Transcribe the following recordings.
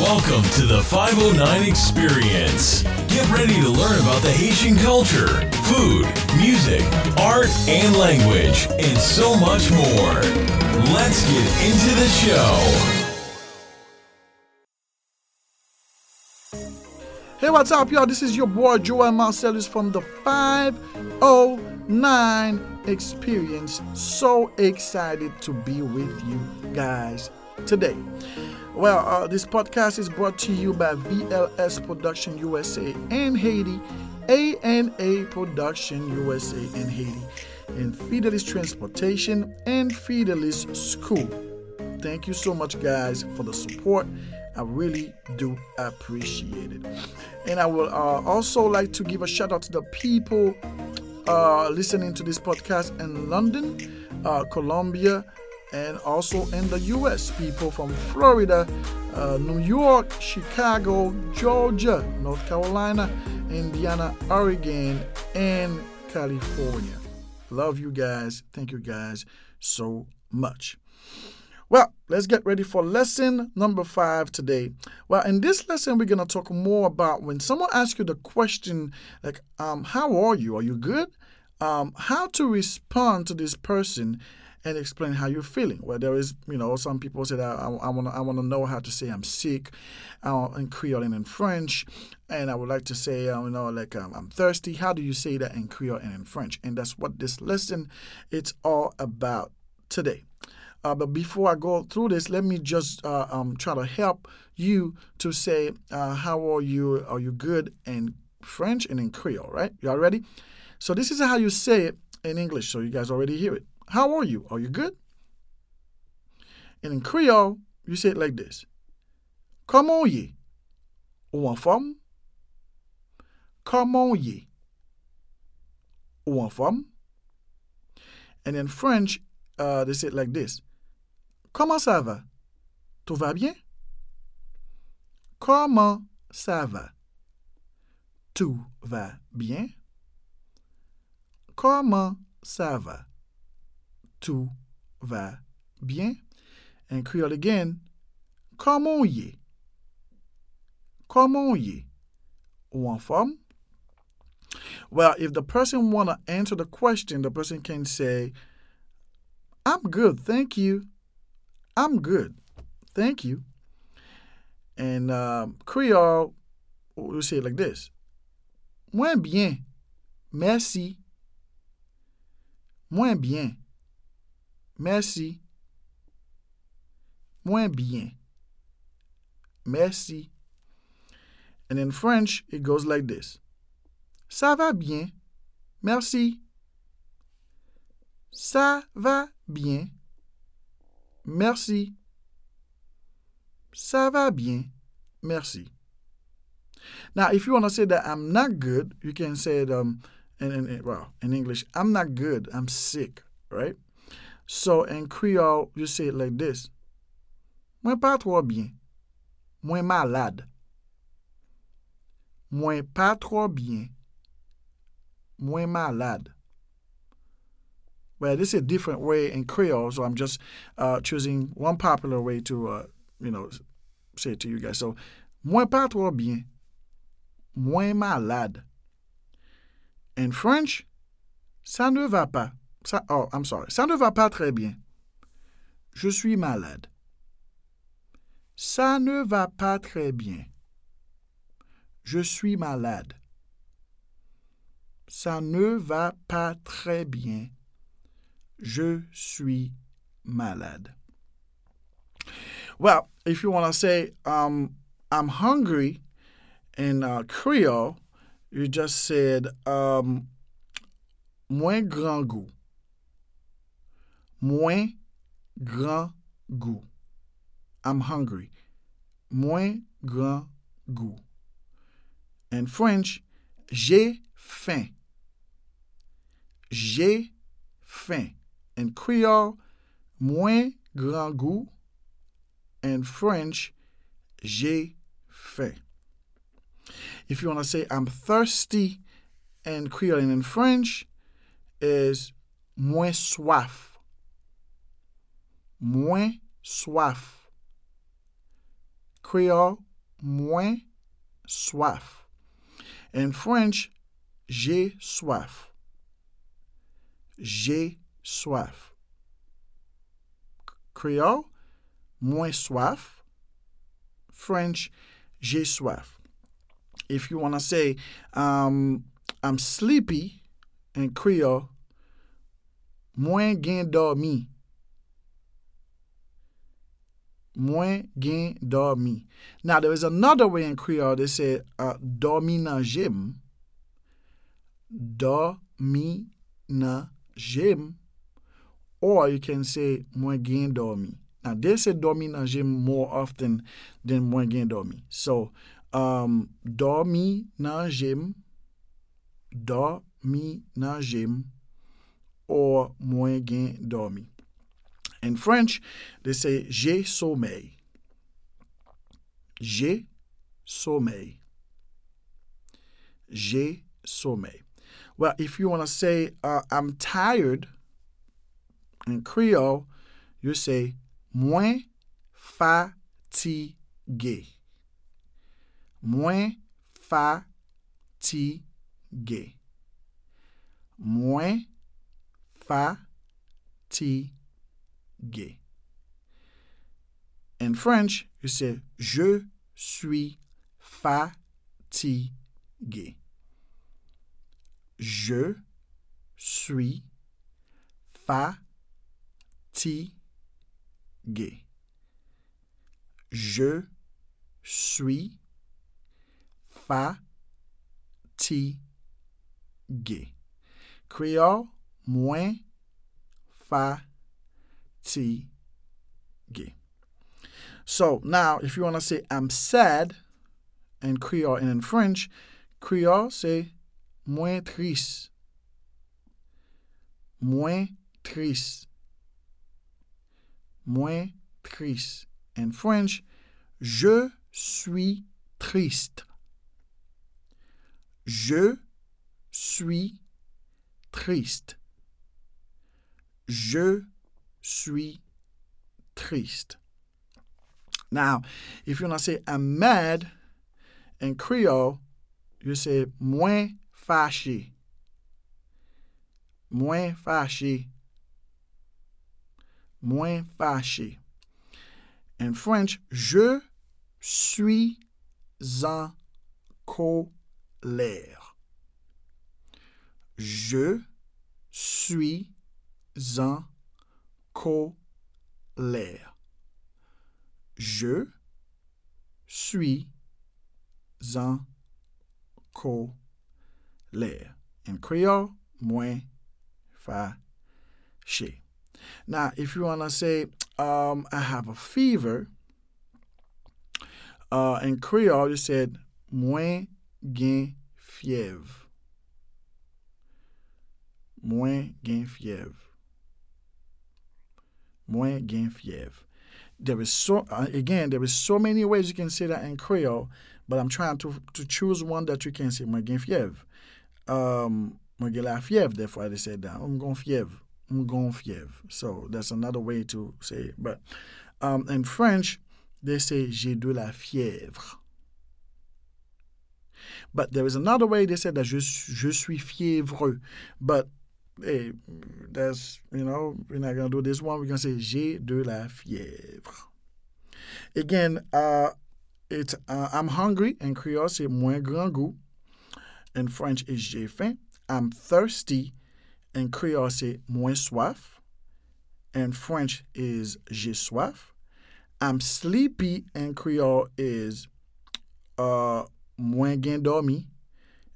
Welcome to the 509 Experience. Get ready to learn about the Haitian culture, food, music, art, and language, and so much more. Let's get into the show. Hey, what's up, y'all? This is your boy Joel Marcellus from the 509 Experience. So excited to be with you guys today. Well, uh, this podcast is brought to you by VLS Production USA in Haiti, ANA Production USA in Haiti, and Fidelis Transportation and Fidelis School. Thank you so much, guys, for the support. I really do appreciate it. And I will uh, also like to give a shout out to the people uh, listening to this podcast in London, uh, Colombia, and also in the US. People from Florida, uh, New York, Chicago, Georgia, North Carolina, Indiana, Oregon, and California. Love you guys. Thank you guys so much. Well, let's get ready for lesson number five today. Well, in this lesson, we're going to talk more about when someone asks you the question, like, um, How are you? Are you good? Um, how to respond to this person and explain how you're feeling. Well, there is, you know, some people say that I, want to I want to know how to say I'm sick uh, in Creole and in French, and I would like to say, uh, you know, like um, I'm thirsty. How do you say that in Creole and in French? And that's what this lesson it's all about today. Uh, but before I go through this, let me just uh, um, try to help you to say, uh, how are you? Are you good in French and in Creole, right? Y'all ready? So this is how you say it in English, so you guys already hear it. How are you? Are you good? And in Creole, you say it like this. Comment y? Ou en forme? Comment y? Ou en forme? And in French, uh, they say it like this. Comment ça va? Tout va bien? Comment ça va? Tout va bien? Comment ça va? Tout va bien? And Creole again. Comment y? Comment y? Ou en forme? Well, if the person want to answer the question, the person can say, I'm good, thank you. I'm good, thank you. And um, Creole, we'll say it like this. Moins bien, merci. Moins bien, merci. Moins bien, merci. And in French, it goes like this. Ça va bien, merci. Ça va bien, merci. Ça va bien, merci. Now, if you want to say that I'm not good, you can say it um, in, in, well, in English, I'm not good, I'm sick, right? So in Creole, you say it like this. Mwen pas trop bien. Mwen malade. Mwen pas trop bien. Mwen malade. Well, this is a different way in Creole, so I'm just uh, choosing one popular way to, uh, you know, say it to you guys. So, moins pas trop bien, moins malade. In French, ça ne va pas. Oh, I'm sorry. Ça ne va pas très bien. Je suis malade. Ça ne va pas très bien. Je suis malade. Ça ne va pas très bien. Je suis malade. Well, if you want to say, um, I'm hungry in uh, Creole, you just said, um, moins grand goût. Moins grand goût. I'm hungry. Moins grand goût. In French, j'ai faim. J'ai faim. In Creole, moins grand goût. In French, j'ai faim. If you want to say I'm thirsty in Creole and in French, is moins soif. Moins soif. Creole, moins soif. In French, j'ai soif. J'ai soif. Creole, moins soif. French, j'ai soif. If you want to say, um, I'm sleepy in Creole, moins gen dormi. Moins gen dormi. Now, there is another way in Creole they say uh, dormi nan jem. Dormi nan jem. Or you can say moins gen dormi. Now, they say dormi nan jem more often than moins gen dormi. So, um, dormi nan jem, dormi nan jem, or moins gen dormi. In French, they say j'ai sommeil. J'ai sommeil. J'ai sommeil. Well, if you want to say uh, I'm tired in Creole, you say moins fatigué. Moins fatigué. Moins fatigué. In French, you say je suis fatigué. Je suis fatigué. Je suis fatigué. Creole, moins fatigué. So now, if you want to say I'm sad in Creole and in French, Creole say moins triste. Moins triste. Moins triste. In French, je suis triste. Je suis triste. Je suis triste. Now, if you want to say I'm mad in Creole, you say moins fâché. Moins fâché. Moins fâché. In French, je suis en colère. Je suis en colère. Je suis en colère. In Creole, moins fâché. Now, if you want to say, um, I have a fever, uh, in Creole, you said, moins gen fièvre. Moins gen fièvre. Moins gen fièvre. There is so uh, again, there is so many ways you can say that in Creole, but I'm trying to to choose one that you can say moins fièvre. Um, fièvre. Therefore, they said that. I'm gon fièvre. I'm fièvre. So that's another way to say it. But um, in French, they say j'ai de la fièvre. But there is another way they said that je, je suis fiévreux. But hey, that's, you know, we're not going to do this one. We're going to say j'ai de la fièvre. Again, uh, it's uh, I'm hungry. In Creole, c'est moins grand goût. In French, it's j'ai faim. I'm thirsty. In Creole, c'est moins soif. In French is j'ai soif. I'm sleepy. In Creole is uh, moins gen dormi.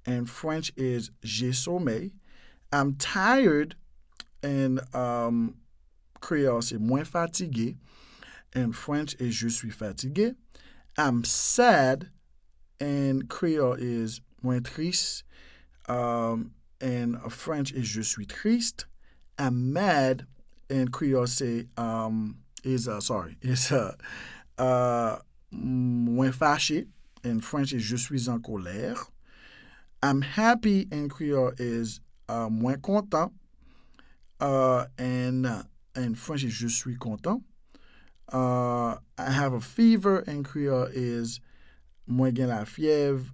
And French is j'ai sommeil. I'm tired. In um, Creole, c'est moins fatigué. And French is je suis fatigué. I'm sad. And Creole is moins triste. Um, and French is je suis triste. I'm mad. And Creole say um, is uh, sorry is uh, uh, moins fâché. In French is je suis en colère. I'm happy in Creole is uh, moins content. Uh, and uh, in French is je suis content. Uh, I have a fever in Creole is moi gen la fièvre,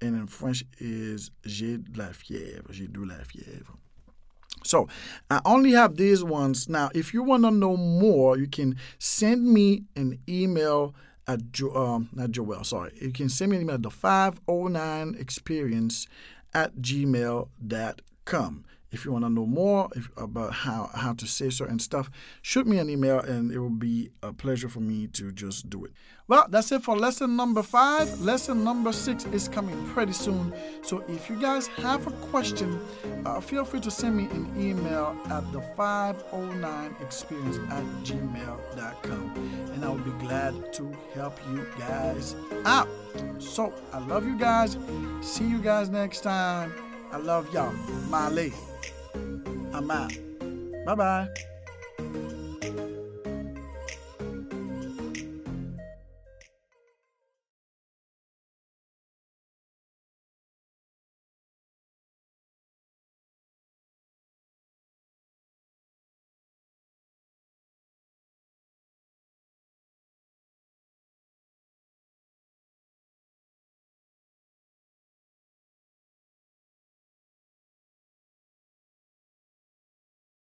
and in French is j'ai de la fièvre, j'ai de la fièvre. So I only have these ones. Now, if you want to know more, you can send me an email at jo- um, not Joel, sorry. You can send me an email at the 509 experience at gmail.com. If you want to know more if, about how, how to say certain stuff, shoot me an email and it will be a pleasure for me to just do it. Well, that's it for lesson number five. Lesson number six is coming pretty soon. So if you guys have a question, uh, feel free to send me an email at the 509experience at gmail.com and I will be glad to help you guys out. So I love you guys. See you guys next time. I love y'all. Lady. I'm out. Bye bye.